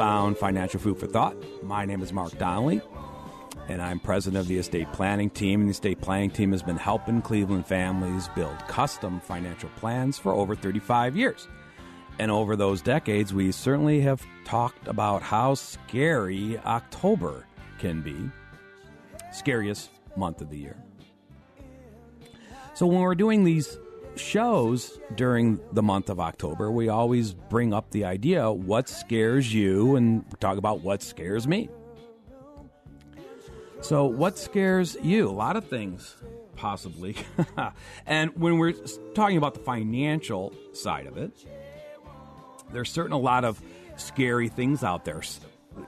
Found Financial Food for Thought. My name is Mark Donnelly, and I'm president of the estate planning team. And the estate planning team has been helping Cleveland families build custom financial plans for over 35 years. And over those decades, we certainly have talked about how scary October can be. Scariest month of the year. So when we're doing these shows during the month of October, we always bring up the idea what scares you and talk about what scares me. So, what scares you? A lot of things, possibly. and when we're talking about the financial side of it, there's certain a lot of scary things out there.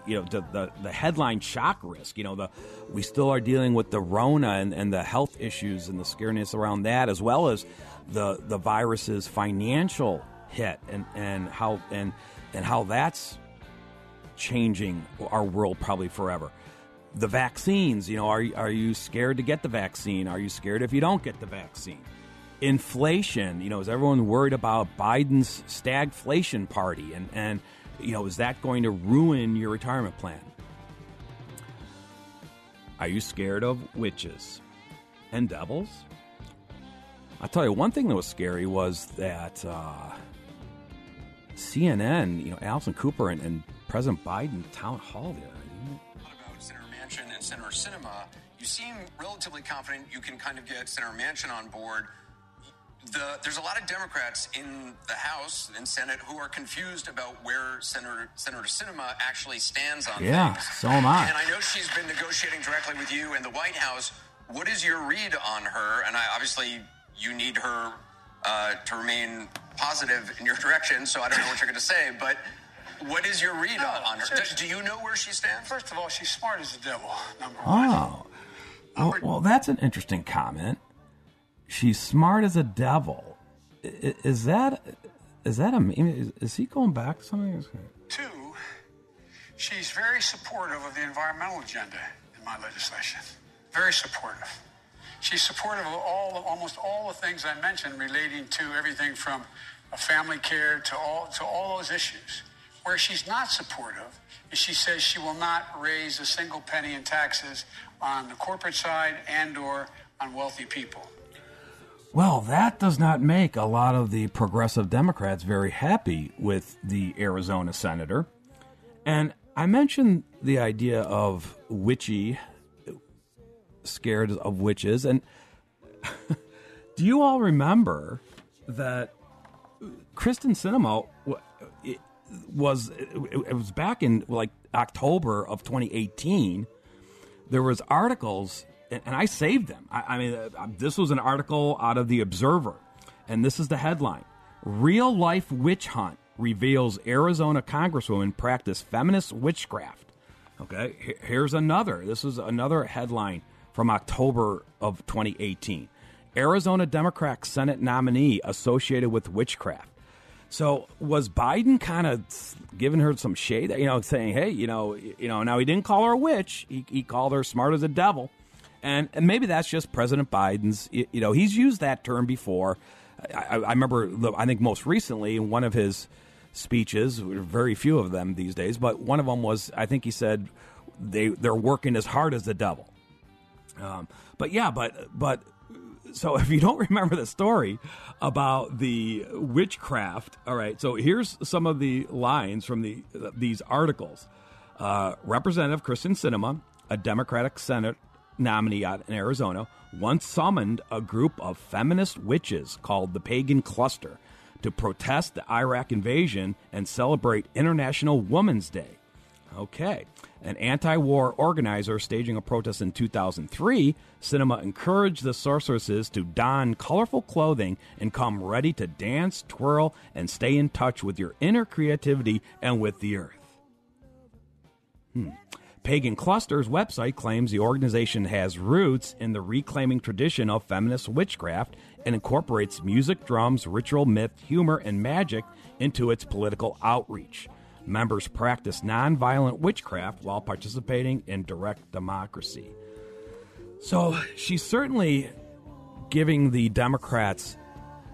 You know, the, the, the headline shock risk, you know, the we still are dealing with the Rona and, and the health issues and the scariness around that, as well as the the virus's financial hit and, and how and and how that's changing our world probably forever. The vaccines, you know, are are you scared to get the vaccine? Are you scared if you don't get the vaccine? Inflation, you know, is everyone worried about Biden's stagflation party and and you know, is that going to ruin your retirement plan? Are you scared of witches and devils? I'll tell you one thing that was scary was that uh, CNN, you know, Anderson Cooper and, and President Biden town hall there. About Senator Manchin and Senator Sinema? You seem relatively confident you can kind of get Senator Manchin on board. The, there's a lot of Democrats in the House and Senate who are confused about where Senator Senator Sinema actually stands on Yeah, things. so am I. And I know she's been negotiating directly with you and the White House. What is your read on her? And I obviously you need her uh, to remain positive in your direction. So I don't know what you're going to say, but what is your read No, on, on her? Do, do you know where she stands? First of all, she's smart as the devil. Number one. Oh, oh well, that's an interesting comment. She's smart as a devil. Is that is that a is, is he going back to something? Two, she's very supportive of the environmental agenda in my legislation. Very supportive. She's supportive of all, almost all the things I mentioned relating to everything from family care to all to all those issues. Where she's not supportive is she says she will not raise a single penny in taxes on the corporate side and/or on wealthy people. Well, that does not make a lot of the progressive Democrats very happy with the Arizona senator. And I mentioned the idea of witchy, scared of witches. And do you all remember that Kyrsten Sinema was it was back in like October of 2018 there was articles and I saved them. I, I mean, uh, this was an article out of the Observer, and this is the headline: "Real life witch hunt reveals Arizona congresswoman practice feminist witchcraft." Okay, here's another. This is another headline from October of 2018. Arizona Democrat Senate nominee associated with witchcraft. So was Biden kind of giving her some shade? You know, saying, "Hey, you know, you know." Now he didn't call her a witch. He, he called her smart as a devil, and, and maybe that's just President Biden's. You know, he's used that term before. I, I remember. I think most recently in one of his speeches, very few of them these days, but one of them was. I think he said they they're working as hard as the devil. Um, but yeah, but but so if you don't remember the story about the witchcraft, all right. So here's some of the lines from the these articles. Uh, Representative Kyrsten Sinema, a Democratic Senate nominee out in Arizona, once summoned a group of feminist witches called the Pagan Cluster to protest the Iraq invasion and celebrate International Women's Day. Okay. An anti war organizer staging a protest in 2003, Sinema encouraged the sorceresses to don colorful clothing and come ready to dance, twirl, and stay in touch with your inner creativity and with the earth. Hmm. Pagan Cluster's website claims the organization has roots in the reclaiming tradition of feminist witchcraft and incorporates music, drums, ritual, myth, humor, and magic into its political outreach. Members practice nonviolent witchcraft while participating in direct democracy. So she's certainly giving the Democrats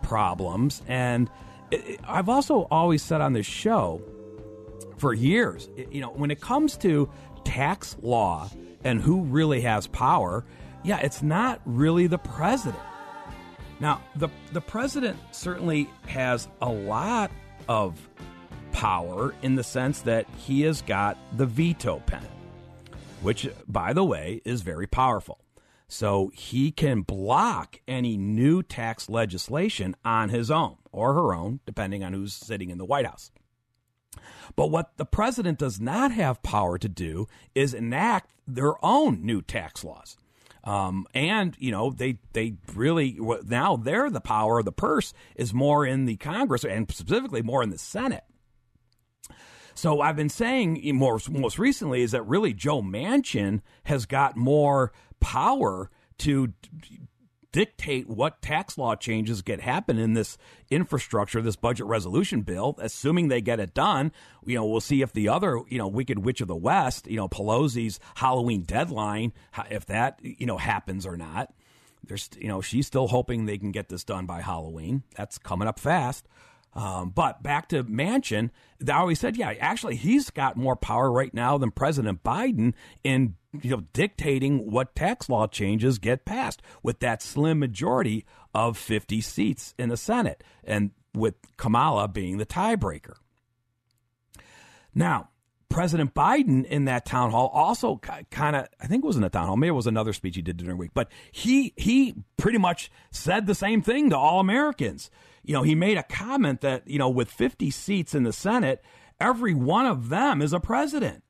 problems. And I've also always said on this show for years, you know, when it comes to tax law and who really has power, yeah, it's not really the president. Now, the the president certainly has a lot of power in the sense that he has got the veto pen, which, by the way, is very powerful. So he can block any new tax legislation on his own or her own, depending on who's sitting in the White House. But what the president does not have power to do is enact their own new tax laws. Um, and you know they they really now they're the power of the purse is more in the Congress and specifically more in the Senate. So I've been saying more most recently is that really Joe Manchin has got more power to dictate what tax law changes get happen in this infrastructure, this budget resolution bill. Assuming they get it done, you know, we'll see if the other, you know, Wicked Witch of the West, you know, Pelosi's Halloween deadline, if that, you know, happens or not. There's, you know, she's still hoping they can get this done by Halloween. That's coming up fast. Um, but back to Manchin, they always said, yeah, actually, he's got more power right now than President Biden in you know dictating what tax law changes get passed with that slim majority of 50 seats in the Senate, and with Kamala being the tiebreaker. Now, President Biden in that town hall also kind of, I think it was in a town hall, maybe it was another speech he did during the week, but he he pretty much said the same thing to all Americans you know, he made a comment that, you know, with 50 seats in the Senate, every one of them is a president.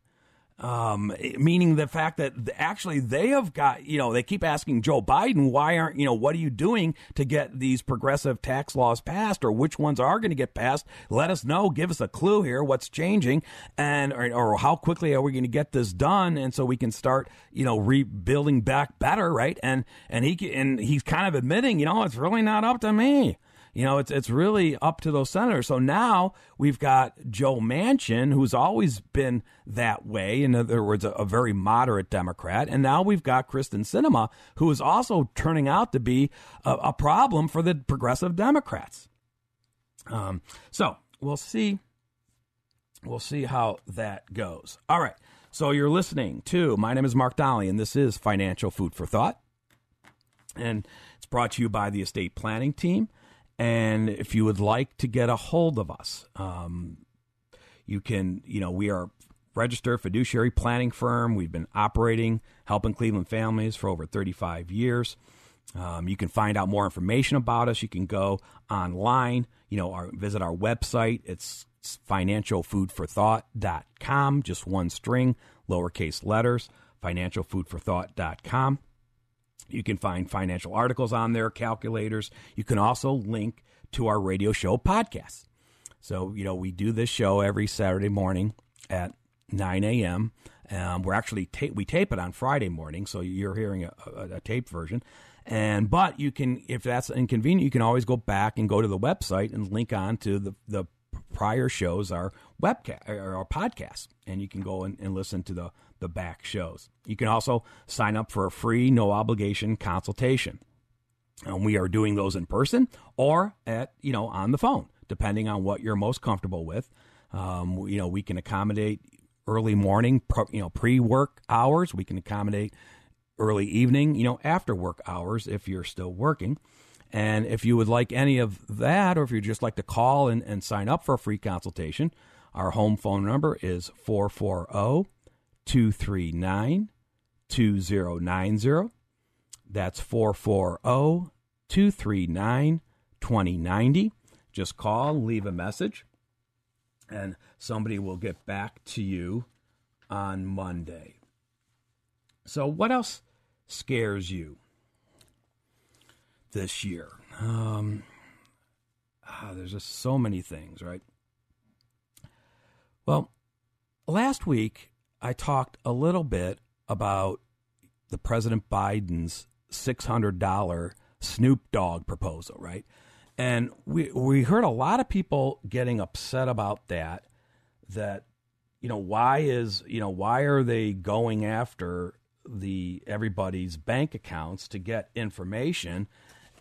Um, meaning the fact that actually they have got, you know, they keep asking Joe Biden, why aren't, you know, what are you doing to get these progressive tax laws passed or which ones are going to get passed? Let us know. Give us a clue here. What's changing and, or, or how quickly are we going to get this done? And so we can start, you know, rebuilding back better. Right. And, and he, and he's kind of admitting, you know, it's really not up to me. You know, it's it's really up to those senators. So now we've got Joe Manchin, who's always been that way. In other words, a, a very moderate Democrat, and now we've got Kyrsten Sinema, who is also turning out to be a, a problem for the progressive Democrats. Um, so we'll see. We'll see how that goes. All right. So you're listening to my name is Mark Dolly, and this is Financial Food for Thought. And it's brought to you by the estate planning team. And if you would like to get a hold of us, um, you can, you know, we are registered fiduciary planning firm. We've been operating, helping Cleveland families for over 35 years. Um, you can find out more information about us. You can go online, you know, our, visit our website. It's financialfoodforthought.com, just one string, lowercase letters, financialfoodforthought.com. You can find financial articles on there, calculators. You can also link to our radio show podcast. So, you know, we do this show every Saturday morning at 9 a.m. Um, we're actually ta- we tape it on Friday morning, so you're hearing a, a, a taped version. And but you can, if that's inconvenient, you can always go back and go to the website and link on to the the prior shows are webcast or podcasts, and you can go and, and listen to the the back shows. You can also sign up for a free, no obligation consultation. And we are doing those in person or at you know on the phone, depending on what you're most comfortable with. Um, you know, we can accommodate early morning, you know, pre work hours. We can accommodate early evening, you know, after work hours if you're still working. And if you would like any of that, or if you'd just like to call and, and sign up for a free consultation, our home phone number is 440 239 2090. That's 440 239 2090. Just call, leave a message, and somebody will get back to you on Monday. So, what else scares you this year? Um, ah, there's just so many things, right? Well, last week I talked a little bit about the President Biden's $600 Snoop Dogg proposal, right? And we we heard a lot of people getting upset about that that you know why is you know why are they going after the everybody's bank accounts to get information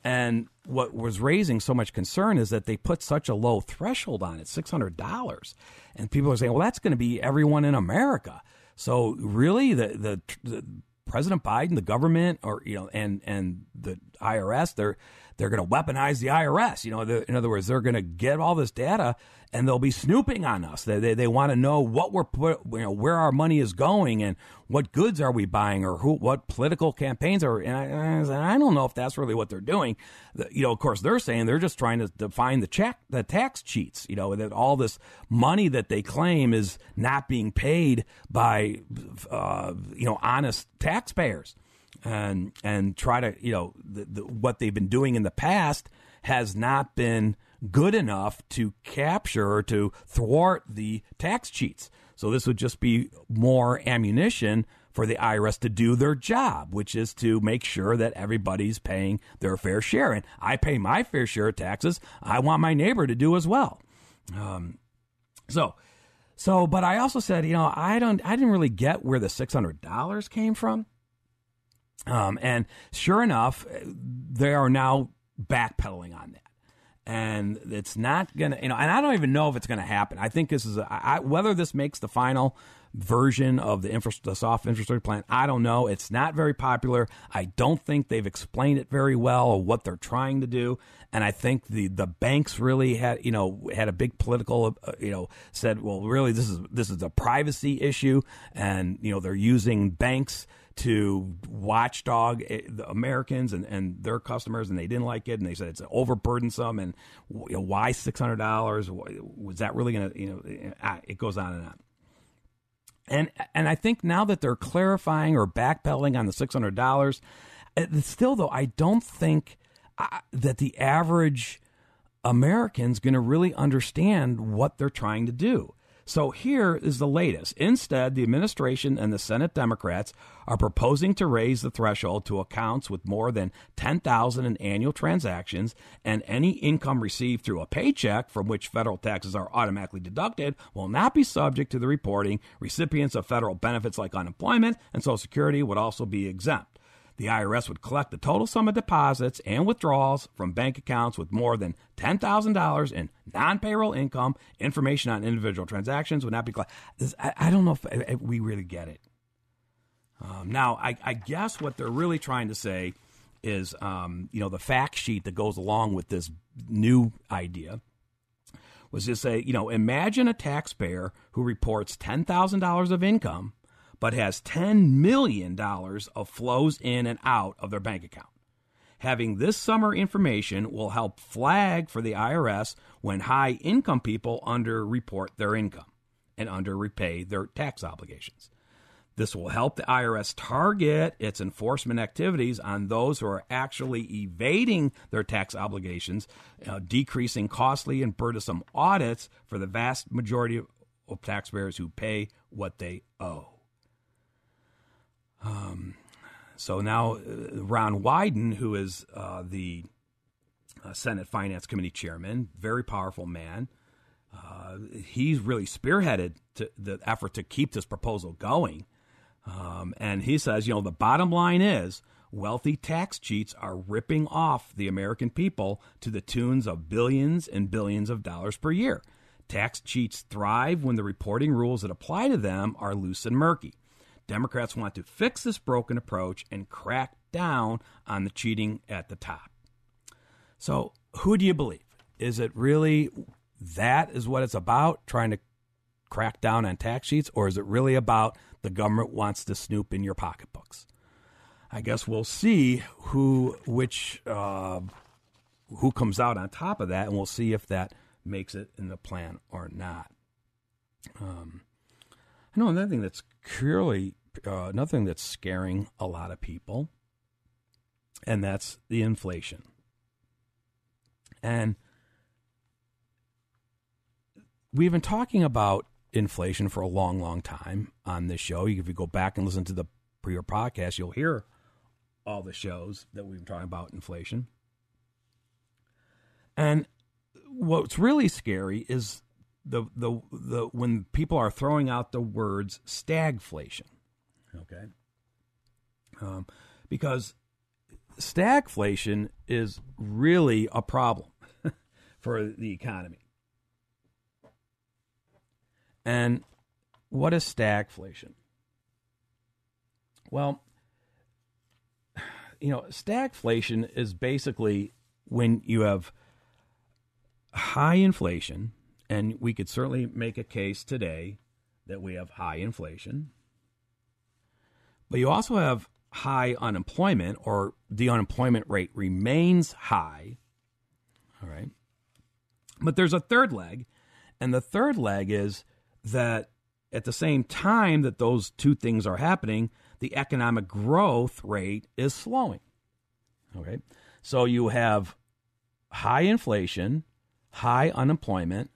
and what was raising so much concern is that they put such a low threshold on it $600 and people are saying well that's going to be everyone in america. So really the, the, the president biden the government or you know and and the irs they're they're going to weaponize the IRS. You know, in other words, they're going to get all this data and they'll be snooping on us. They, they, they want to know what we're put, you know, where our money is going and what goods are we buying or who, what political campaigns are. And I, I don't know if that's really what they're doing. The, you know, of course, they're saying they're just trying to define the check, the tax cheats. You know, that all this money that they claim is not being paid by, uh, you know, honest taxpayers and and try to you know the, the, what they've been doing in the past has not been good enough to capture or to thwart the tax cheats. So this would just be more ammunition for the IRS to do their job, which is to make sure that everybody's paying their fair share. And I pay my fair share of taxes. I want my neighbor to do as well. Um, so, so, but I also said, you know, I don't, I didn't really get where the six hundred dollars came from. Um, and sure enough, they are now backpedaling on that. And it's not going to, you know, and I don't even know if it's going to happen. I think this is, a, I, whether this makes the final version of the, infra, the soft infrastructure plan, I don't know. It's not very popular. I don't think they've explained it very well or what they're trying to do. And I think the, the banks really had, you know, had a big political, uh, you know, said, well, really, this is, this is a privacy issue. And, you know, they're using banks to watchdog eh, the Americans and, and their customers, and they didn't like it, and they said it's overburdensome, and you know, why six hundred dollars? Was that really going to you know? Eh, ah, it goes on and on. And and I think now that they're clarifying or backpedaling on the six hundred dollars, eh, still though I don't think that the average American's going to really understand what they're trying to do. So here is the latest. Instead, the administration and the Senate Democrats are proposing to raise the threshold to accounts with more than 10,000 in annual transactions and any income received through a paycheck from which federal taxes are automatically deducted will not be subject to the reporting. Recipients of federal benefits like unemployment and Social Security would also be exempt. The IRS would collect the total sum of deposits and withdrawals from bank accounts with more than $10,000 in non payroll income. Information on individual transactions would not be collected. I, don't know if, if, we really get it. Um, now, I, I, guess what they're really trying to say is, um, you know, the fact sheet that goes along with this new idea was to say, you know, imagine a taxpayer who reports $10,000 of income but has $10 million of flows in and out of their bank account. Having this summer information will help flag for the IRS when high income people underreport their income and underrepay their tax obligations. This will help the IRS target its enforcement activities on those who are actually evading their tax obligations, uh, decreasing costly and burdensome audits for the vast majority of taxpayers who pay what they owe. Um, so now uh, Ron Wyden, who is uh, the uh, Senate Finance Committee chairman, very powerful man, Uh, he's really spearheaded the effort to keep this proposal going. Um, and he says, you know, the bottom line is wealthy tax cheats are ripping off the American people to the tunes of billions and billions of dollars per year. Tax cheats thrive when the reporting rules that apply to them are loose and murky. Democrats want to fix this broken approach and crack down on the cheating at the top. So, who do you believe? Is it really that is what it's about, trying to crack down on tax cheats, or is it really about the government wants to snoop in your pocketbooks? I guess we'll see who which uh, who comes out on top of that, and we'll see if that makes it in the plan or not. Um, I know another thing that's clearly uh, that's scaring a lot of people, and that's the inflation. And we've been talking about inflation for a long, long time on this show. If you go back and listen to the prior podcast, you'll hear all the shows that we've been talking about inflation. And what's really scary is the the the when people are throwing out the words stagflation. Okay. Um, because stagflation is really a problem for the economy. And what is stagflation? Well, you know, stagflation is basically when you have high inflation, and we could certainly make a case today that we have high inflation, but you also have high unemployment, or the unemployment rate remains high. All right. But there's a third leg, and the third leg is that at the same time that those two things are happening, the economic growth rate is slowing. Okay. So you have high inflation, high unemployment,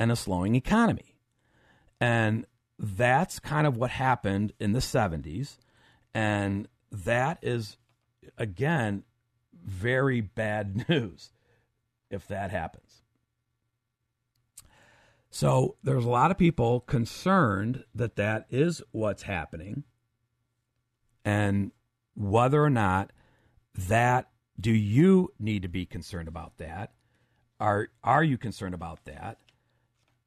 and a slowing economy. And that's kind of what happened in the 70s. And that is, again, very bad news if that happens. So there's a lot of people concerned that that is what's happening. And whether or not that, do you need to be concerned about that? Are, are you concerned about that?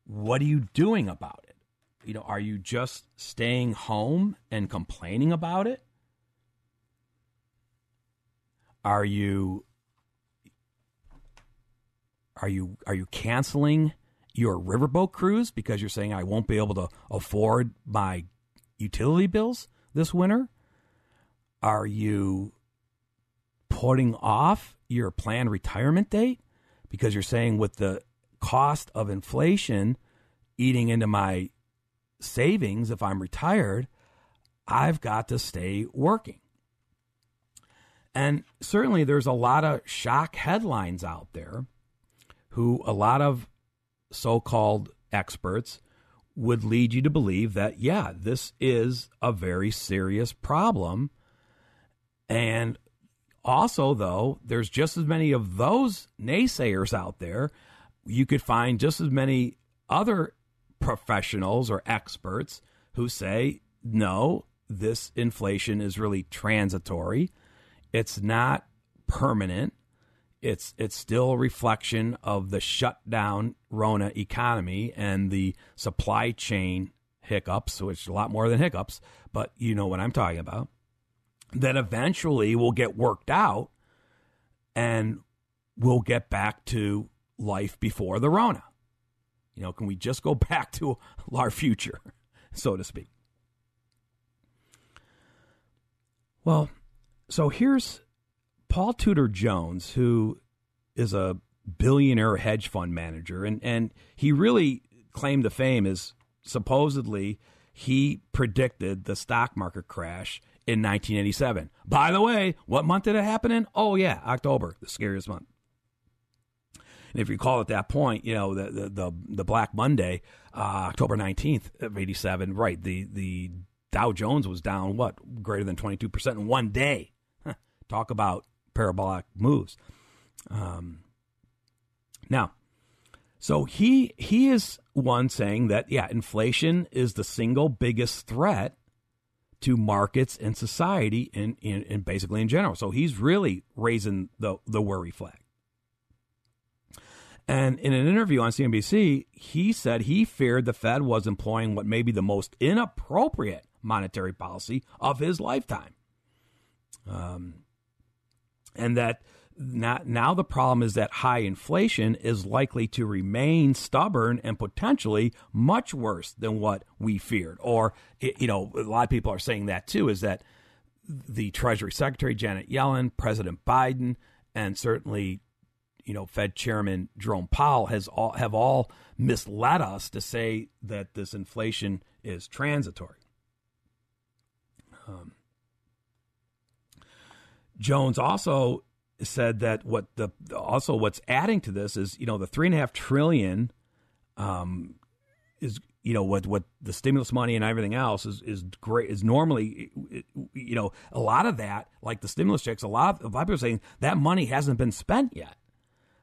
What are you doing about it? You know, are you just staying home and complaining about it? Are you are you are you canceling your riverboat cruise because you're saying I won't be able to afford my utility bills this winter? Are you putting off your planned retirement date because you're saying with the cost of inflation eating into my savings if I'm retired, I've got to stay working. And certainly there's a lot of shock headlines out there who a lot of so called experts would lead you to believe that, yeah, this is a very serious problem. And also, though, there's just as many of those naysayers out there. You could find just as many other professionals or experts who say, no, this inflation is really transitory. It's not permanent. It's it's still a reflection of the shutdown Rona economy and the supply chain hiccups, which is a lot more than hiccups, but you know what I'm talking about. That eventually will get worked out and we'll get back to life before the Rona. You know, can we just go back to our future, so to speak? Well, so here's Paul Tudor Jones, who is a billionaire hedge fund manager, and, and he really claimed the fame is supposedly he predicted the stock market crash in 1987. By the way, what month did it happen in? Oh, yeah, October, the scariest month. And if you recall at that point, you know, the, the, the, the Black Monday, uh, October 19th of 87, right, the, the Dow Jones was down, what, greater than 22% in one day. Talk about parabolic moves. Um, now, So he he is one saying that yeah, inflation is the single biggest threat to markets and society and in, in, basically in general. So he's really raising the the worry flag. And in an interview on CNBC, he said he feared the Fed was employing what may be the most inappropriate monetary policy of his lifetime. Um, and that not, now the problem is that high inflation is likely to remain stubborn and potentially much worse than what we feared. Or, you know, a lot of people are saying that too, is that the Treasury Secretary Janet Yellen, President Biden, and certainly, you know, Fed Chairman Jerome Powell has all have all misled us to say that this inflation is transitory. Um, Jones also said that what the also what's adding to this is you know the three and a half trillion um, is you know what what the stimulus money and everything else is is great is normally you know a lot of that like the stimulus checks a lot of, a lot of people saying that money hasn't been spent yet.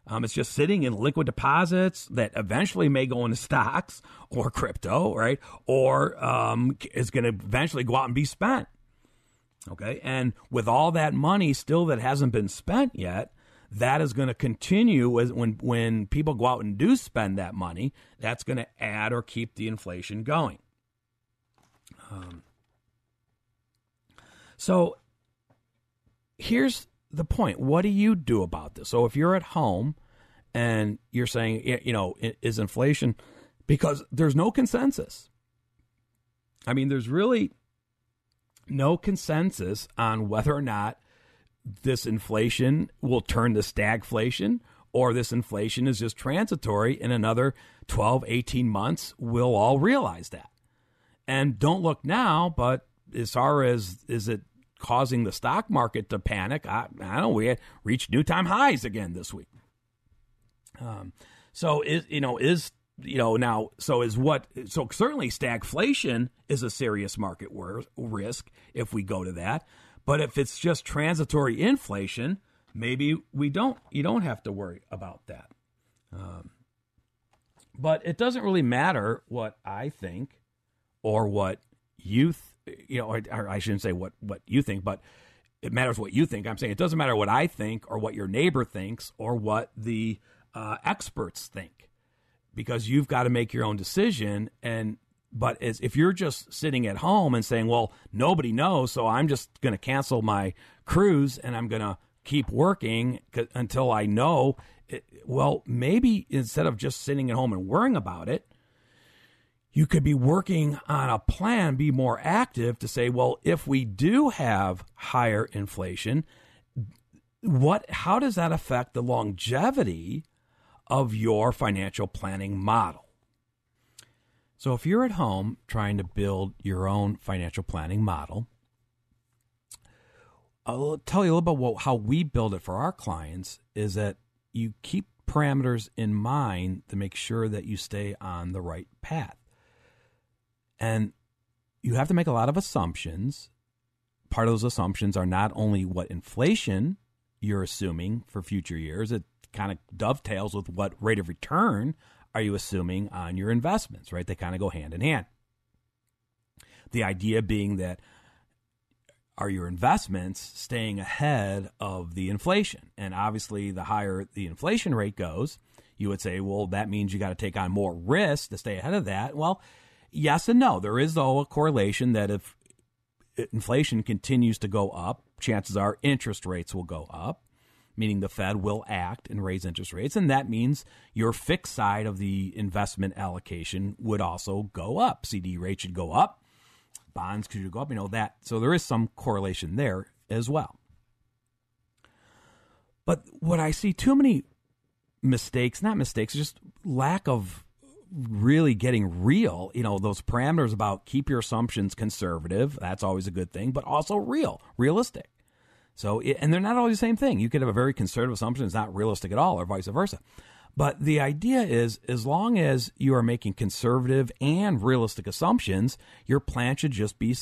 Um, it's just sitting in liquid deposits that eventually may go into stocks or crypto, right? Or um, is going to eventually go out and be spent. Okay. And with all that money still that hasn't been spent yet, that is going to continue as when when people go out and do spend that money. That's going to add or keep the inflation going. Um, so here's the point: What do you do about this? So if you're at home and you're saying, you know, is inflation because there's no consensus. I mean, there's really no consensus on whether or not this inflation will turn to stagflation or this inflation is just transitory in another 12 18 months we'll all realize that and don't look now but as far as is it causing the stock market to panic. I, I don't know we reached new time highs again this week. Um, so is you know is you know now so is what so certainly stagflation is a serious market wor- risk if we go to that. But if it's just transitory inflation maybe we don't you don't have to worry about that. Um, but it doesn't really matter what i think or what you th- you know or, or i shouldn't say what what you think but it matters what you think. I'm saying it doesn't matter what i think or what your neighbor thinks or what the uh, experts think because you've got to make your own decision. And but as, if you're just sitting at home and saying well nobody knows so i'm just going to cancel my cruise and i'm going to keep working until i know it, well maybe instead of just sitting at home and worrying about it you could be working on a plan be more active to say well if we do have higher inflation what how does that affect the longevity of your financial planning model. So, if you're at home trying to build your own financial planning model, I'll tell you a little bit about how we build it for our clients is that you keep parameters in mind to make sure that you stay on the right path. And you have to make a lot of assumptions. Part of those assumptions are not only what inflation you're assuming for future years, it kind of dovetails with what rate of return are you assuming on your investments, right? They kind of go hand in hand. The idea being that are your investments staying ahead of the inflation? And obviously, the higher the inflation rate goes, you would say, well, that means you got to take on more risk to stay ahead of that. Well, yes and no. There is, though, a correlation that if inflation continues to go up, chances are interest rates will go up meaning the Fed will act and raise interest rates. And that means your fixed side of the investment allocation would also go up. CD rate should go up, bonds could go up, you know, that. So there is some correlation there as well. But what I see too many mistakes, not mistakes, just lack of really getting real, you know, those parameters about keep your assumptions conservative, that's always a good thing, but also real, realistic. So, and they're not always the same thing. You could have a very conservative assumption it's not realistic at all, or vice versa. But the idea is, as long as you are making conservative and realistic assumptions, your plan should just be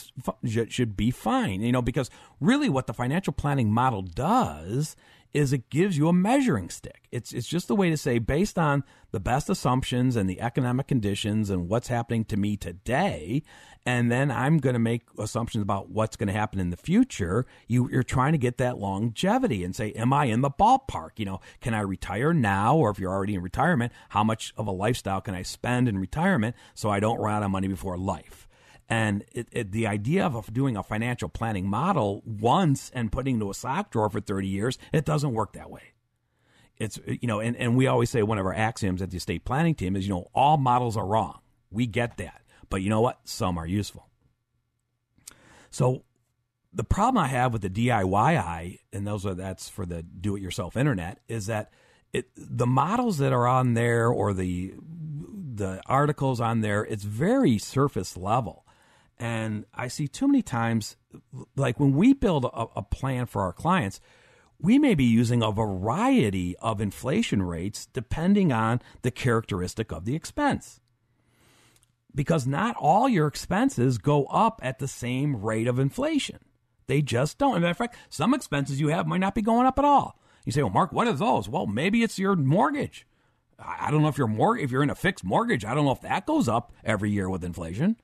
should be fine. You know, because really, what the financial planning model does is it gives you a measuring stick. It's it's just a way to say based on the best assumptions and the economic conditions and what's happening to me today, and then I'm going to make assumptions about what's going to happen in the future. You you're trying to get that longevity and say, am I in the ballpark? You know, can I retire now, or if you're already in retirement, how much of a lifestyle can I spend in retirement so I don't run out of money before life? And it, it, the idea of doing a financial planning model once and putting into a sock drawer for 30 years, it doesn't work that way. It's, you know, and, and we always say one of our axioms at the estate planning team is, you know, all models are wrong. We get that. But you know what? Some are useful. So the problem I have with the DIY, and those are that's for the do it yourself internet, is that it the models that are on there or the the articles on there, it's very surface level. And I see too many times, like when we build a, a, plan for our clients, we may be using a variety of inflation rates depending on the characteristic of the expense. Because not all your expenses go up at the same rate of inflation. They just don't. As a matter of fact, some expenses you have might not be going up at all. You say, well, Mark, what are those? Well, maybe it's your mortgage. I don't know if you're mor- if you're in a fixed mortgage. I don't know if that goes up every year with inflation.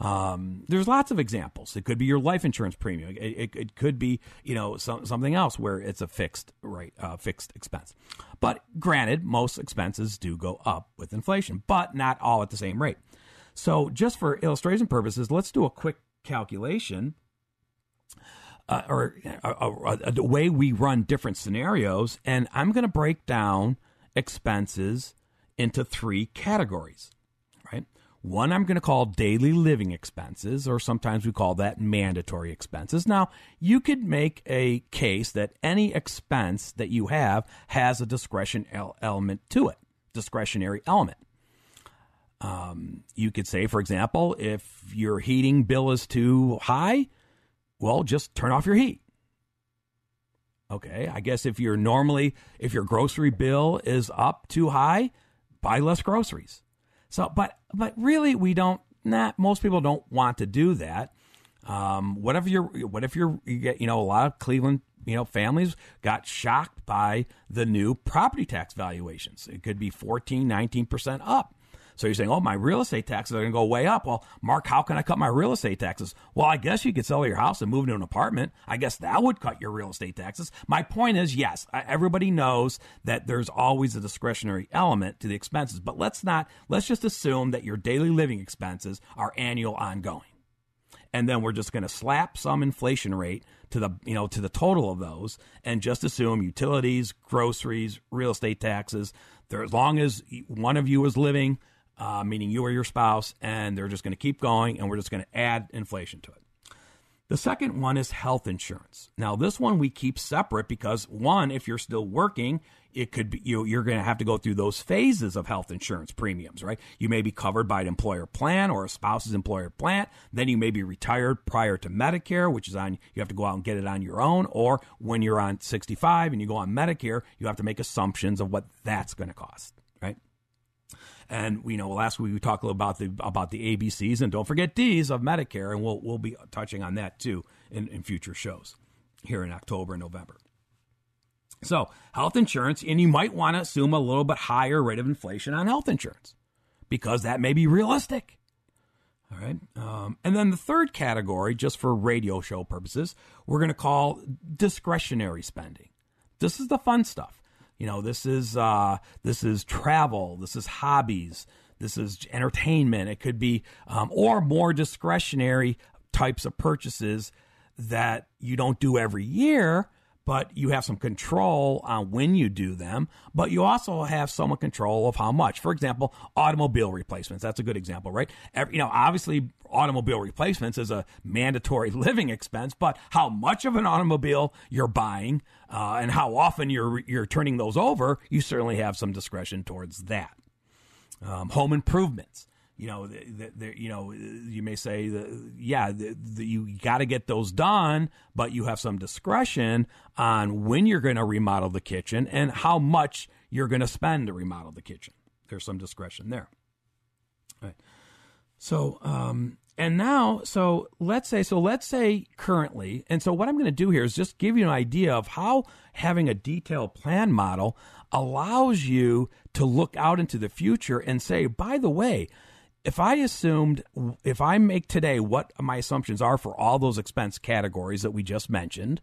Um, there's lots of examples. It could be your life insurance premium. It, it, it could be, you know, some, something else where it's a fixed rate, uh, fixed expense. But granted, most expenses do go up with inflation, but not all at the same rate. So, just for illustration purposes, let's do a quick calculation. Uh, or a, a, a, way we run different scenarios, and I'm going to break down expenses into three categories. One I'm going to call daily living expenses, or sometimes we call that mandatory expenses. Now, you could make a case that any expense that you have has a discretion element to it, discretionary element. Um, you could say, for example, if your heating bill is too high, well, just turn off your heat. Okay, I guess if you're normally, if your grocery bill is up too high, buy less groceries. So, but but really, we don't. Not most people don't want to do that. Um, what if you're what if you're you get you know a lot of Cleveland you know families got shocked by the new property tax valuations. It could be 14, 19 percent up. So you're saying, oh, my real estate taxes are going to go way up. Well, Mark, how can I cut my real estate taxes? Well, I guess you could sell your house and move into an apartment. I guess that would cut your real estate taxes. My point is, yes, everybody knows that there's always a discretionary element to the expenses, but let's not, let's just assume that your daily living expenses are annual ongoing. And then we're just going to slap some inflation rate to the you know to the total of those and just assume utilities, groceries, real estate taxes. There, as long as one of you is living uh, meaning you or your spouse, and they're just going to keep going, and we're just going to add inflation to it. The second one is health insurance. Now, this one we keep separate because one, if you're still working, it could be you, you're going to have to go through those phases of health insurance premiums, right? You may be covered by an employer plan or a spouse's employer plan. Then you may be retired prior to Medicare, which is on you have to go out and get it on your own. Or when you're on 65 and you go on Medicare, you have to make assumptions of what that's going to cost. And you know, last week we talked a little about the about the ABCs and don't forget D's of Medicare, and we'll we'll be touching on that too in, in future shows here in October and November. So health insurance, and you might want to assume a little bit higher rate of inflation on health insurance because that may be realistic. All right. Um, and then the third category, just for radio show purposes, we're going to call discretionary spending. This is the fun stuff. You know, this is uh, this is travel, this is hobbies, this is entertainment. It could be um, or more discretionary types of purchases that you don't do every year, but you have some control on when you do them, but you also have some control of how much. For example, automobile replacements. That's a good example, right? Every, you know, obviously automobile replacements is a mandatory living expense, but how much of an automobile you're buying uh, and how often you're you're turning those over, you certainly have some discretion towards that. Um, home improvements you know, you know, you may say, the, yeah, you got to get those done, but you have some discretion on when you're going to remodel the kitchen and how much you're going to spend to remodel the kitchen. There's some discretion there. Right. So, um, and now, so let's say, so let's say currently, and so what I'm going to do here is just give you an idea of how having a detailed plan model allows you to look out into the future and say, by the way, if I assumed, if I make today what my assumptions are for all those expense categories that we just mentioned,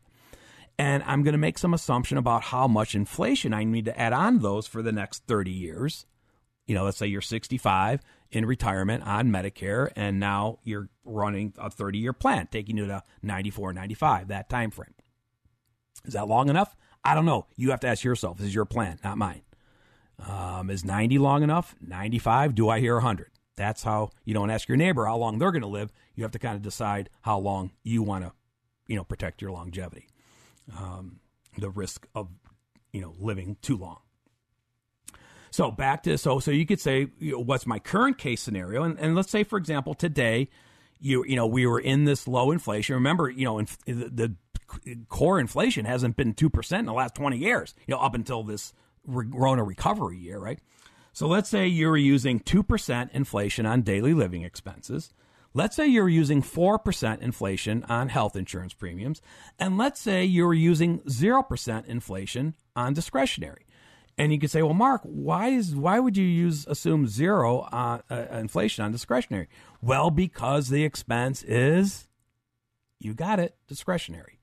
and I'm going to make some assumption about how much inflation I need to add on those for the next 30 years. You know, let's say you're 65 in retirement on Medicare, and now you're running a 30 year plan, taking you to 94, 95, that time frame. Is that long enough? I don't know. You have to ask yourself. This is your plan, not mine. Um, is 90 long enough? 95? Do I hear 100? That's how you don't ask your neighbor how long they're going to live. You have to kind of decide how long you want to, you know, protect your longevity, um, the risk of, you know, living too long. So back to so so you could say you know, what's my current case scenario, and, and let's say for example today, you you know we were in this low inflation. Remember, you know, inf- the, the core inflation hasn't been two percent in the last twenty years. You know, up until this Rona recovery year, right? So let's say you're using 2% inflation on daily living expenses. Let's say you're using 4% inflation on health insurance premiums. And let's say you're using 0% inflation on discretionary. And you could say, well, Mark, why is why would you use assume zero uh, uh, inflation on discretionary? Well, because the expense is, you got it, discretionary.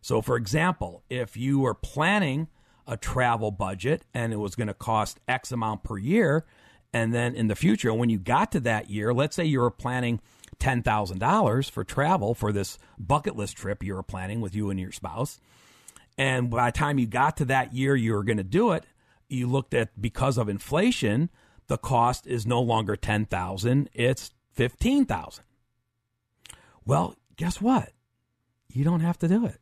So, for example, if you were planning a travel budget and it was going to cost X amount per year. And then in the future, when you got to that year, let's say you were planning $10,000 for travel for this bucket list trip you were planning with you and your spouse. And by the time you got to that year you were going to do it, you looked at because of inflation, the cost is no longer 10,000, it's 15,000. Well, guess what? You don't have to do it.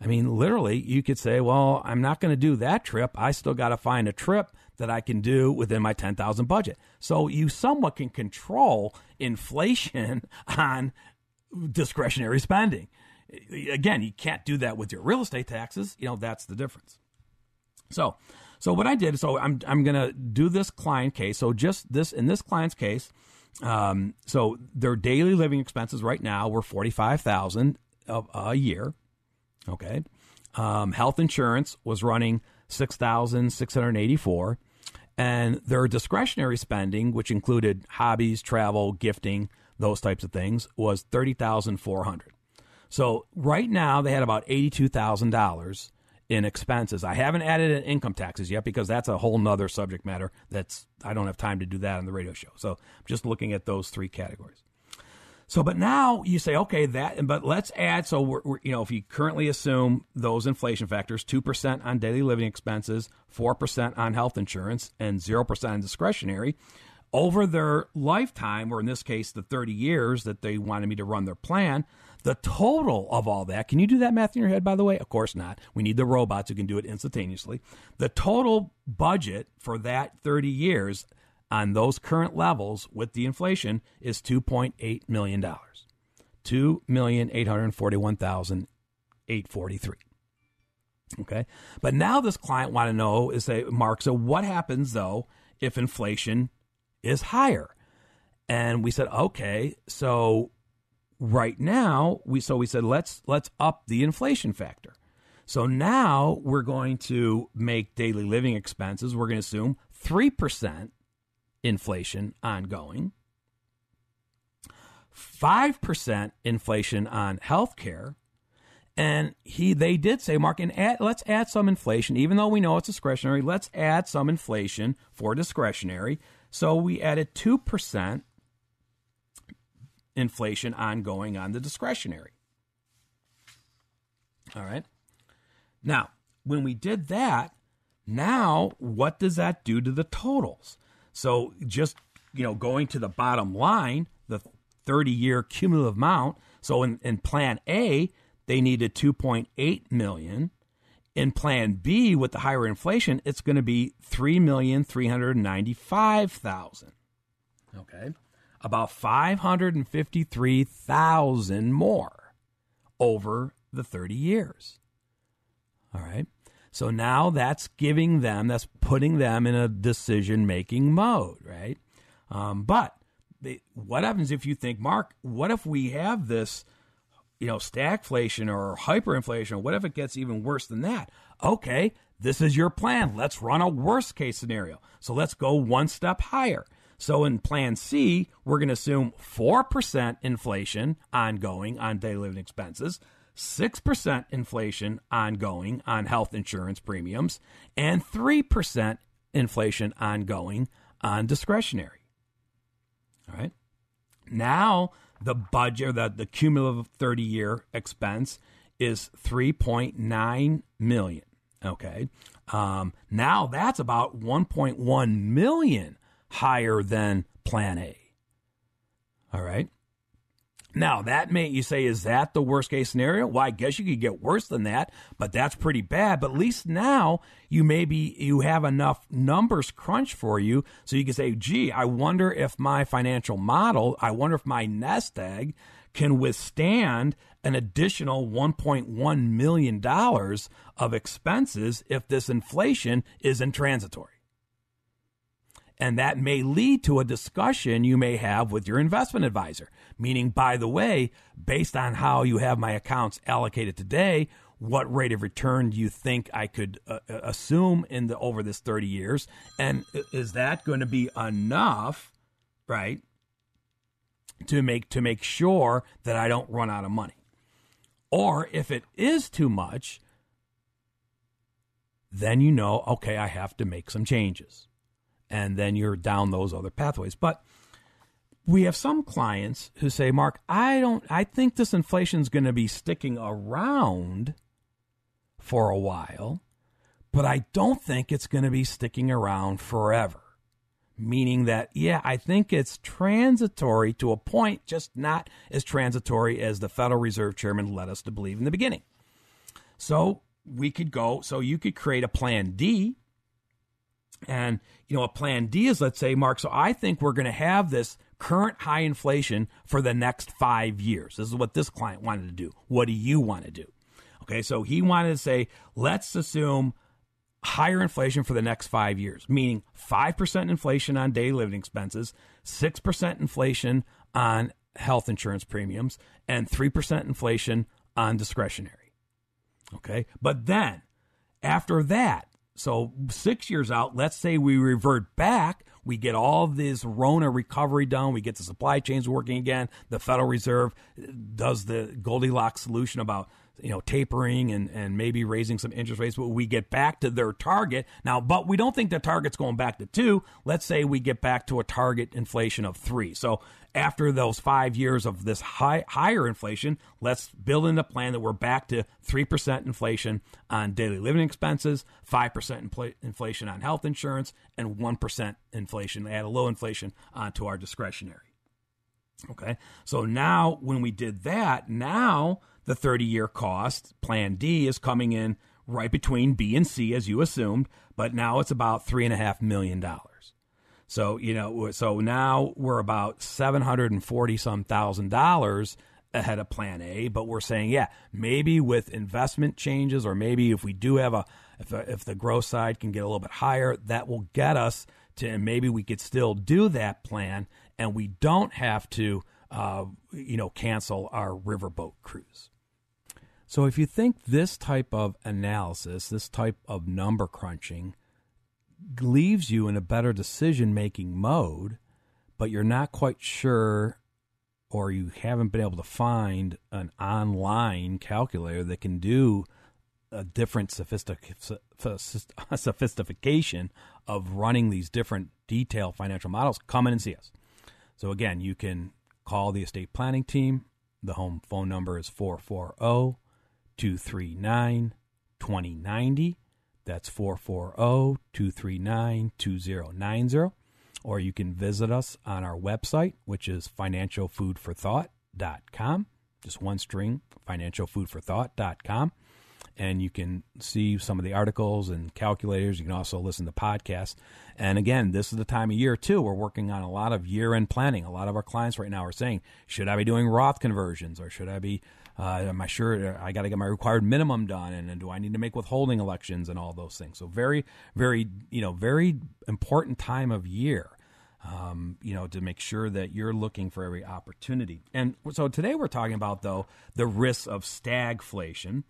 I mean, literally, you could say, well, I'm not going to do that trip. I still got to find a trip that I can do within my 10,000 budget. So you somewhat can control inflation on discretionary spending. Again, you can't do that with your real estate taxes. You know, that's the difference. So, so what I did, so I'm, I'm going to do this client case. So just this, in this client's case, um, so their daily living expenses right now were 45,000 a year. Okay. Um, health insurance was running 6684 and their discretionary spending, which included hobbies, travel, gifting, those types of things, was 30400 So right now they had about $82,000 in expenses. I haven't added in income taxes yet because that's a whole nother subject matter that's I don't have time to do that on the radio show. So I'm just looking at those three categories. So, but now you say, okay, that, but let's add. So, we're, we're, you know, if you currently assume those inflation factors, 2% on daily living expenses, 4% on health insurance, and 0% on discretionary, over their lifetime, or in this case, the 30 years that they wanted me to run their plan, the total of all that, can you do that math in your head, by the way? Of course not. We need the robots who can do it instantaneously. The total budget for that 30 years on those current levels with the inflation is $2.8 million. 2,841,843. Okay. But now this client want to know is say, Mark, so what happens though if inflation is higher? And we said, okay, so right now we so we said let's let's up the inflation factor. So now we're going to make daily living expenses, we're going to assume 3% inflation ongoing, 5% inflation on healthcare. And he, they did say, Mark, and add, let's add some inflation, even though we know it's discretionary. Let's add some inflation for discretionary. So we added two percent inflation ongoing on the discretionary. All right. Now, when we did that, now what does that do to the totals? So just you know going to the bottom line, the 30 year cumulative amount. So in, in plan A, they needed 2.8 million. In plan B, with the higher inflation, it's going to be 3,395,000. Okay. About 553,000 more over the 30 years. All right. So now that's giving them, that's putting them in a decision making mode, right? Um, but they, what happens if you think, Mark, what if we have this, you know, stagflation or hyperinflation, or what if it gets even worse than that? Okay, this is your plan. Let's run a worst case scenario. So let's go one step higher. So in plan C, we're going to assume 4% inflation ongoing on daily living expenses, 6% inflation ongoing on health insurance premiums, and 3% inflation ongoing on discretionary. All right. Now the budget, the, the cumulative 30 year expense is 3.9 million. Okay. Um, now that's about 1.1 million higher than plan A. All right. Now, that may, you say, is that the worst case scenario? Well, I guess you could get worse than that, but that's pretty bad. But at least now you maybe you have enough numbers crunched for you so you can say, gee, I wonder if my financial model, I wonder if my nest egg can withstand an additional $1.1 million of expenses if this inflation isn't transitory. And that may lead to a discussion you may have with your investment advisor. Meaning, by the way, based on how you have my accounts allocated today, what rate of return do you think I could uh, uh assume in the over this 30 years? And is that going to be enough, right, to make to make sure that I don't run out of money? Or if it is too much, then you know, okay, I have to make some changes and then you're down those other pathways. But we have some clients who say, Mark, I don't, I think this inflation is going to be sticking around for a while, but I don't think it's going to be sticking around forever. Meaning that, yeah, I think it's transitory to a point, just not as transitory as the Federal Reserve Chairman led us to believe in the beginning. So we could go, so you could create a plan D and, you know, a plan D is, let's say, Mark, so I think we're going to have this current high inflation for the next five years. This is what this client wanted to do. What do you want to do? Okay, so he wanted to say, let's assume higher inflation for the next five years, meaning 5% inflation on daily living expenses, 6% inflation on health insurance premiums, and 3% inflation on discretionary. Okay, but then after that, so six years out, let's say we revert back, we get all this Rona recovery done, we get the supply chains working again. The Federal Reserve does the Goldilocks solution about you know tapering and and maybe raising some interest rates but we get back to their target. Now but we don't think the target's going back to 2 let's say we get back to a target inflation of 3 so after those five years of this high, higher inflation, let's build in a plan that we're back to 3% inflation on daily living expenses, 5% infl- inflation on health insurance, and 1% inflation, They add a low inflation onto our discretionary. Okay, so now when we did that, now the 30 year cost, plan D, is coming in right between B and C, as you assumed, but now it's about $3.5 million. So, you know, so now we're about 740 some thousand dollars ahead of plan A, but we're saying, yeah, maybe with investment changes or maybe if we do have a if, a, if the growth side can get a little bit higher, that will get us to maybe we could still do that plan and we don't have to uh, you know cancel our riverboat cruise. So if you think this type of analysis, this type of number crunching leaves you in a better decision making mode, but you're not quite sure or you haven't been able to find an online calculator that can do a different sophistic- sophistication of running these different detailed financial models, come in and see us. So, again, you can call the estate planning team. The home phone number is 440 239 2090. That's 440 239 2090. Or you can visit us on our website, which is financialfoodforthought.com. Just one string, financialfoodforthought.com. And you can see some of the articles and calculators. You can also listen to podcasts. And again, this is the time of year, too. We're working on a lot of year end planning. A lot of our clients right now are saying, should I be doing Roth conversions or should I be uh, am I sure I got to get my required minimum done? And, and, do I need to make withholding elections and all those things? So very, very, you know, very important time of year. Um, you know, to make sure that you're looking for every opportunity. And so today we're talking about though the risks of stagflation,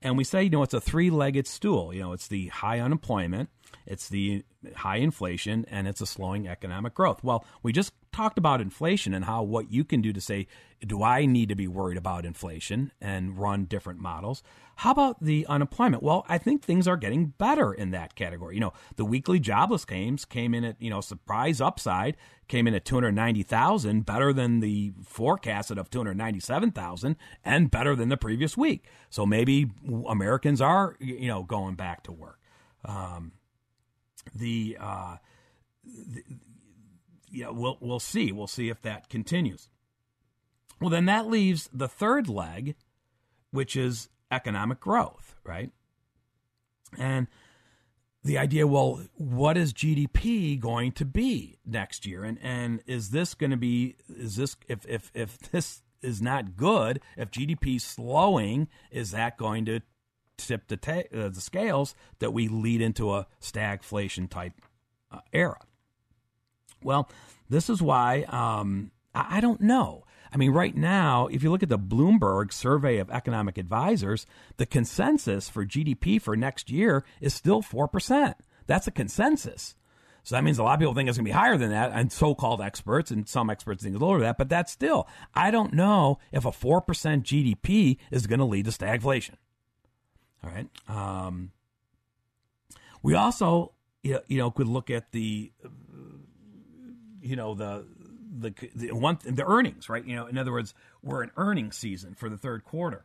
and we say you know it's a three-legged stool. You know, it's the high unemployment, it's the high inflation, and it's a slowing economic growth. Well, we just talked about inflation and how what you can do to say, do I need to be worried about inflation and run different models? How about the unemployment? Well, I think things are getting better in that category. You know, the weekly jobless claims came in at, you know, surprise upside, came in at 290,000, better than the forecasted of 297,000 and better than the previous week. So maybe Americans are, you know, going back to work. Um, the, uh, the yeah, we'll we'll see. We'll see if that continues. Well, then that leaves the third leg, which is economic growth, right? And the idea, well, what is GDP going to be next year? And and is this going to be is this if if if this is not good, if GDP slowing, is that going to tip the, ta- uh, the scales that we lead into a stagflation type uh, era? Well, this is why um, I, I don't know. I mean, right now, if you look at the Bloomberg survey of economic advisors, the consensus for GDP for next year is still 4%. That's a consensus. So that means a lot of people think it's going to be higher than that, and so called experts, and some experts think it's lower than that, but that's still, I don't know if a 4% GDP is going to lead to stagflation. All right. Um, we also, you know, could look at the you know the the the one the earnings, right? You know, in other words, we're in earnings season for the third quarter,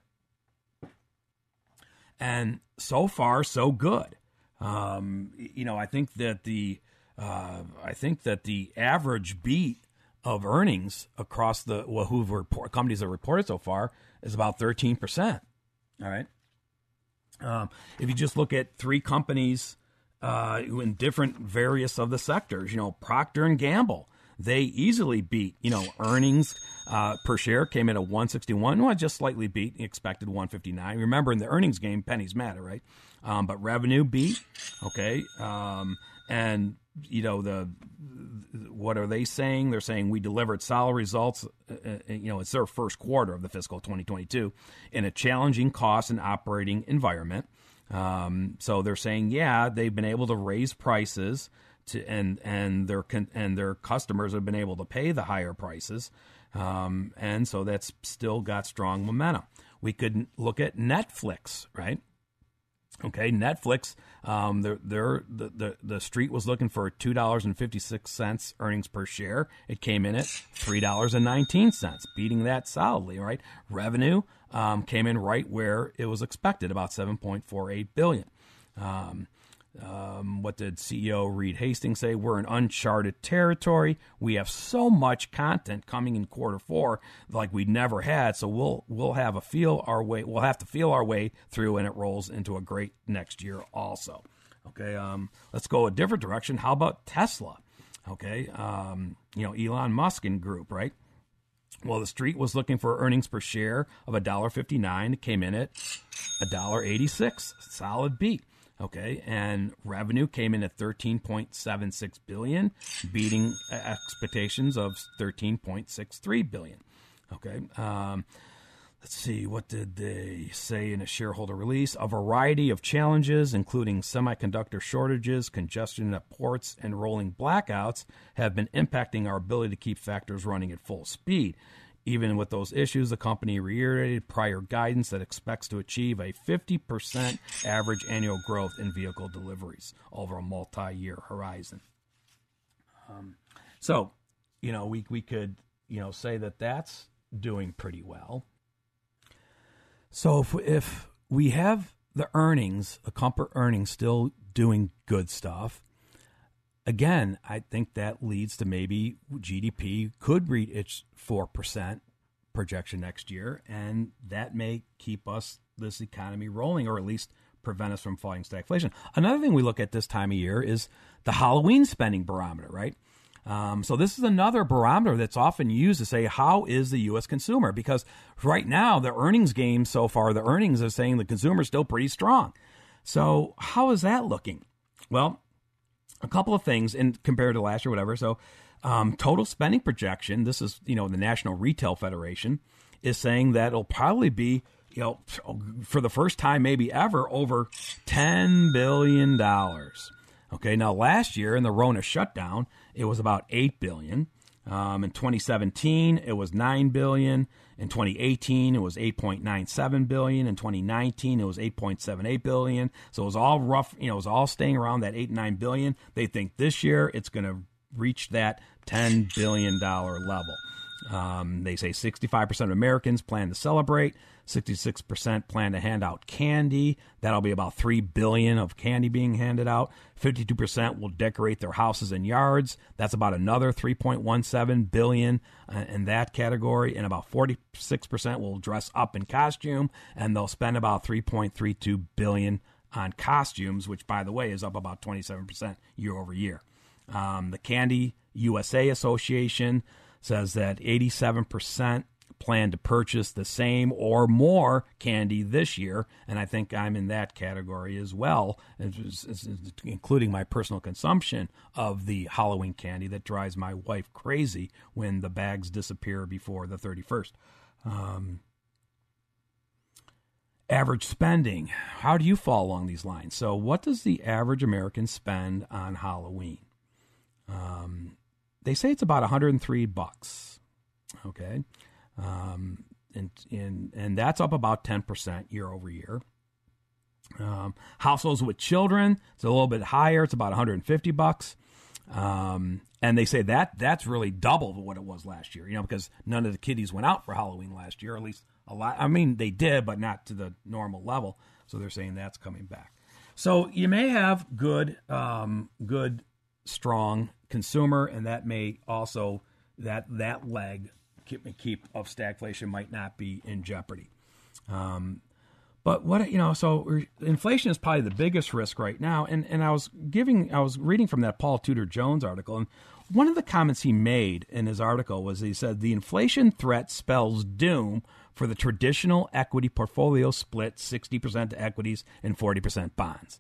and so far so good. Um, you know, I think that the uh, I think that the average beat of earnings across the well, who report, companies that reported so far is about thirteen percent. All right. Um, if you just look at three companies uh, in different various of the sectors. You know, Procter and Gamble, they easily beat. You know, earnings uh, per share came in at 161, well, just slightly beat expected 159. Remember, in the earnings game, pennies matter, right? Um, but revenue beat, okay, um, and you know the what are they saying? They're saying we delivered solid results. Uh, uh you know, it's their first quarter of the fiscal 2022 in a challenging cost and operating environment. Um, so they're saying, yeah, they've been able to raise prices to, and and their and their customers have been able to pay the higher prices, um, and so that's still got strong momentum. We could look at Netflix, right? Okay, Netflix. Um, they're, they're, the, the the street was looking for two dollars and fifty six cents earnings per share. It came in at three dollars and nineteen cents, beating that solidly. Right, revenue um, came in right where it was expected, about seven point four eight billion. Um, um, what did CEO Reed Hastings say? We're in uncharted territory. We have so much content coming in quarter four like we never had. So we'll we'll have a feel our way. We'll have to feel our way through, and it rolls into a great next year also. Okay, um, let's go a different direction. How about Tesla? Okay, um, you know Elon Musk and group, right? Well, the street was looking for earnings per share of $1.59. It came in at $1.86. Solid beat. Okay, and revenue came in at 13.76 billion, beating expectations of 13.63 billion. Okay, um, let's see, what did they say in a shareholder release? A variety of challenges, including semiconductor shortages, congestion at ports, and rolling blackouts, have been impacting our ability to keep factors running at full speed. Even with those issues, the company reiterated prior guidance that expects to achieve a 50% average annual growth in vehicle deliveries over a multi year horizon. Um, so, you know, we, we could, you know, say that that's doing pretty well. So if, if we have the earnings, the comfort earnings still doing good stuff, again, I think that leads to maybe GDP could reach its 4% projection next year, and that may keep us, this economy, rolling, or at least prevent us from falling stagflation. Another thing we look at this time of year is the Halloween spending barometer, right? Um, so this is another barometer that's often used to say how is the U.S. consumer? Because right now the earnings game so far, the earnings are saying the consumer is still pretty strong. So how is that looking? Well, a couple of things in compared to last year, whatever. So Um, total spending projection. This is you know the National Retail Federation is saying that it'll probably be you know for the first time maybe ever over ten billion dollars. Okay, now last year in the Rona shutdown, it was about eight billion. Um, in 2017, it was nine billion. In 2018, it was 8.97 billion. In 2019, it was 8.78 billion. So it was all rough. You know, it was all staying around that eight nine billion. They think this year it's going to reach that 10 billion dollar level. Um, they say 65% of Americans plan to celebrate. 66% plan to hand out candy. That'll be about 3 billion of candy being handed out. 52% will decorate their houses and yards. That's about another 3.17 billion uh, in that category and about 46% will dress up in costume and they'll spend about 3.32 billion on costumes, which by the way is up about 27% year over year. Um, the Candy USA Association says that 87% plan to purchase the same or more candy this year, and I think I'm in that category as well, including my personal consumption of the Halloween candy that drives my wife crazy when the bags disappear before the 31st. Um, average spending. How do you fall along these lines? So, what does the average American spend on Halloween? Um, they say it's about 103 bucks. Okay. Um, and, and, and that's up about 10% year over year. Um, households with children, it's a little bit higher. It's about 150 bucks. Um, and they say that that's really double what it was last year, you know, because none of the kiddies went out for Halloween last year, at least a lot. I mean, they did, but not to the normal level. So they're saying that's coming back. So you may have good, um, good, strong consumer, and that may also that that leg keep, keep of stagflation might not be in jeopardy. Um, but what you know, so inflation is probably the biggest risk right now. And and I was giving, I was reading from that Paul Tudor Jones article, and one of the comments he made in his article was he said the inflation threat spells doom for the traditional equity portfolio split 60% to equities and 40% bonds.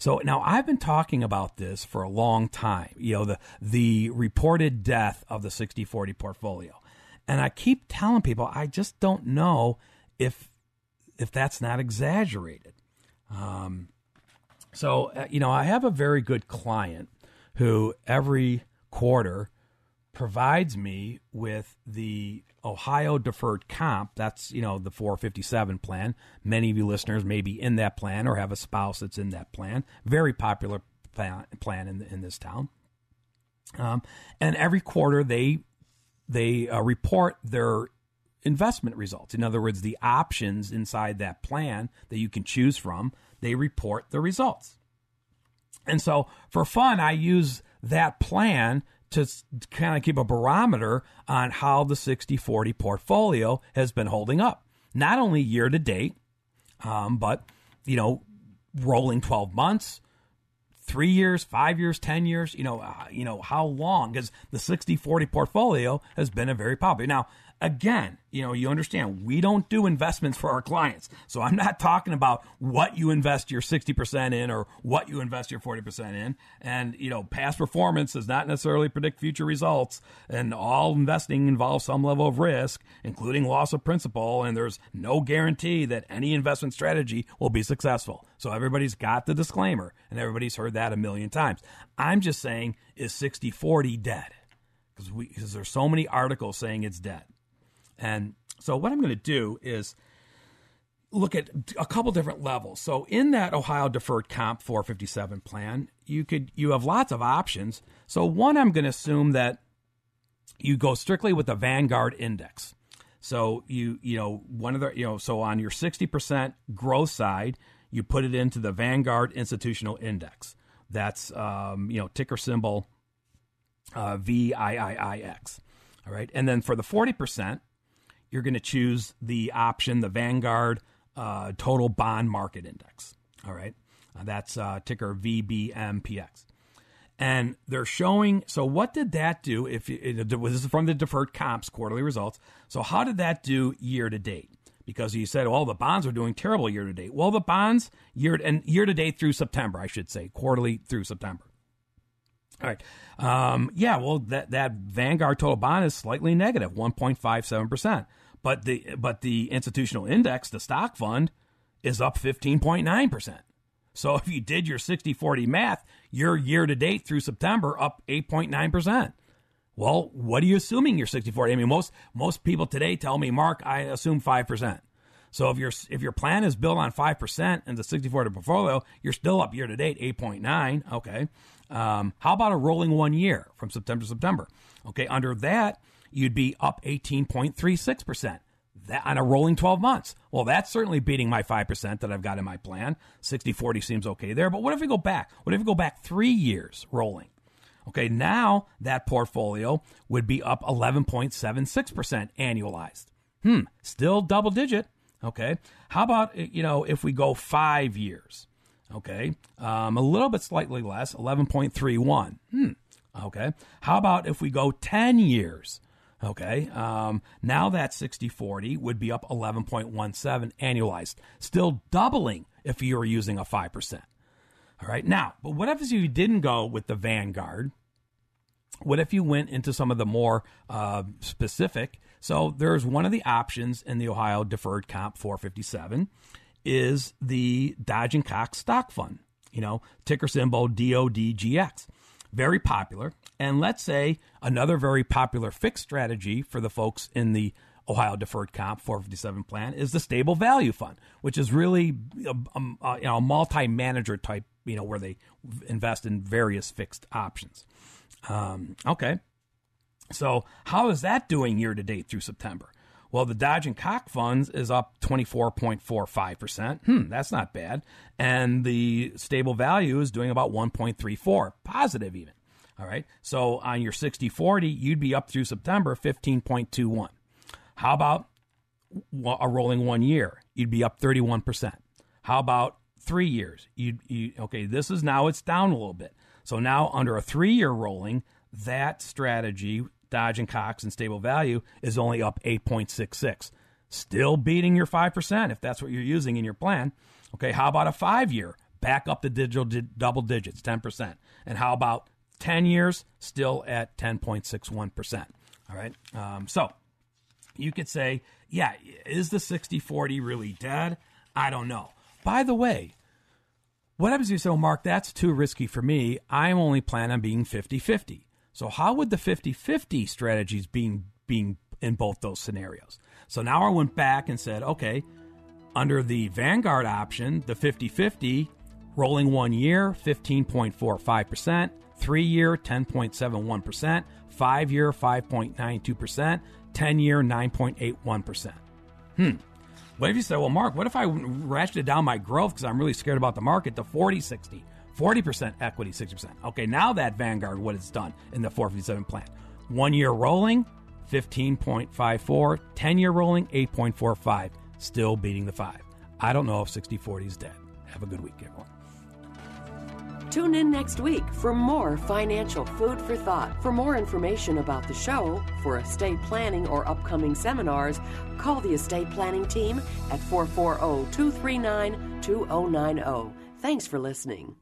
So now I've been talking about this for a long time. You know, the the reported death of the 60-40 portfolio. And I keep telling people I just don't know if if that's not exaggerated. Um, so uh, you know, I have a very good client who every quarter provides me with the Ohio deferred comp. That's you know the 457 plan. Many of you listeners may be in that plan or have a spouse that's in that plan. Very popular plan in in this town. Um, and every quarter they they uh, report their investment results. In other words, the options inside that plan that you can choose from, they report the results. And so for fun, I use that plan to kind of keep a barometer on how the 60 40 portfolio has been holding up, not only year to date, um, but, you know, rolling 12 months, three years, five years, 10 years, you know, uh, you know, how long? Because the 60 40 portfolio has been a very popular. Now, again, you know, you understand we don't do investments for our clients. So I'm not talking about what you invest your 60% in or what you invest your 40% in. And, you know, past performance does not necessarily predict future results. And all investing involves some level of risk, including loss of principal. And there's no guarantee that any investment strategy will be successful. So everybody's got the disclaimer and everybody's heard that a million times. I'm just saying, is 60 40 dead? Because there's so many articles saying it's dead. And so what I'm going to do is look at a couple different levels. So in that Ohio deferred comp 457 plan, you could you have lots of options. So one I'm going to assume that you go strictly with the Vanguard index. So you you know one of the you know so on your 60% growth side, you put it into the Vanguard Institutional Index. That's um, you know ticker symbol uh, VIIIX. All right, and then for the 40%, you're going to choose the option, the Vanguard uh, Total Bond Market Index. All right. Uh, that's uh, ticker VBMPX. And they're showing. So, what did that do? If this is from the deferred comps quarterly results. So, how did that do year to date? Because you said, well, the bonds are doing terrible year to date. Well, the bonds year and year to date through September, I should say, quarterly through September. All right. Um, yeah, well, that, that Vanguard total bond is slightly negative, 1.57%. But the, but the institutional index, the stock fund, is up 15.9%. So if you did your 60 40 math, your year to date through September up 8.9%. Well, what are you assuming your 60 40? I mean, most, most people today tell me, Mark, I assume 5%. So if your if your plan is built on five percent and the 60 40 portfolio, you're still up year to date 8.9. Okay. Um, how about a rolling one year from September to September? Okay, under that you'd be up 18.36 percent that on a rolling 12 months. Well, that's certainly beating my 5% that I've got in my plan. 60 40 seems okay there. But what if we go back? What if we go back three years rolling? Okay, now that portfolio would be up 11.76% annualized. Hmm, still double digit. Okay, how about, you know, if we go five years? Okay, um, a little bit slightly less, 11.31. Hmm, okay, how about if we go 10 years? Okay. Um, now that 60 40 would be up 11.17 annualized, still doubling if you were using a 5%. All right. Now, but what if you didn't go with the Vanguard? What if you went into some of the more uh, specific? So there's one of the options in the Ohio Deferred Comp 457 is the Dodge and Cox Stock Fund, you know, ticker symbol DODGX very popular. And let's say another very popular fixed strategy for the folks in the Ohio Deferred Comp 457 plan is the Stable Value Fund, which is really a, a, you know, a multi-manager type, you know, where they invest in various fixed options. Um, okay. So how is that doing year to date through September? Well, the Dodge and Cox funds is up 24.45%. Hmm, that's not bad. And the stable value is doing about 1.34, positive even. All right. So on your 60 40, you'd be up through September 15.21. How about a rolling one year? You'd be up 31%. How about three years? You'd, you, okay, this is now it's down a little bit. So now under a three year rolling, that strategy Dodge and Cox and stable value is only up 8.66. Still beating your 5% if that's what you're using in your plan. Okay, how about a five year? Back up the digital di- double digits, 10%. And how about 10 years? Still at 10.61%. All right, um, so you could say, yeah, is the 60 40 really dead? I don't know. By the way, what happens if you say, Mark, that's too risky for me? I'm only planning on being 50 50. So how would the 50-50 strategies being being in both those scenarios? So now I went back and said, okay, under the Vanguard option, the 50-50 rolling one year 15.45%, 3 year 10.71%, 5 year 5.92%, 10 year 9.81%. Hmm. What if you say, well, Mark, what if I ratcheted down my growth because I'm really scared about the market to 40 60? 40% equity, 60%. Okay, now that Vanguard, what it's done in the 457 plan. One year rolling, 15.54. 10 year rolling, 8.45. Still beating the five. I don't know if 60 40 is dead. Have a good week, everyone. Tune in next week for more financial food for thought. For more information about the show, for estate planning or upcoming seminars, call the estate planning team at 440 239 2090. Thanks for listening.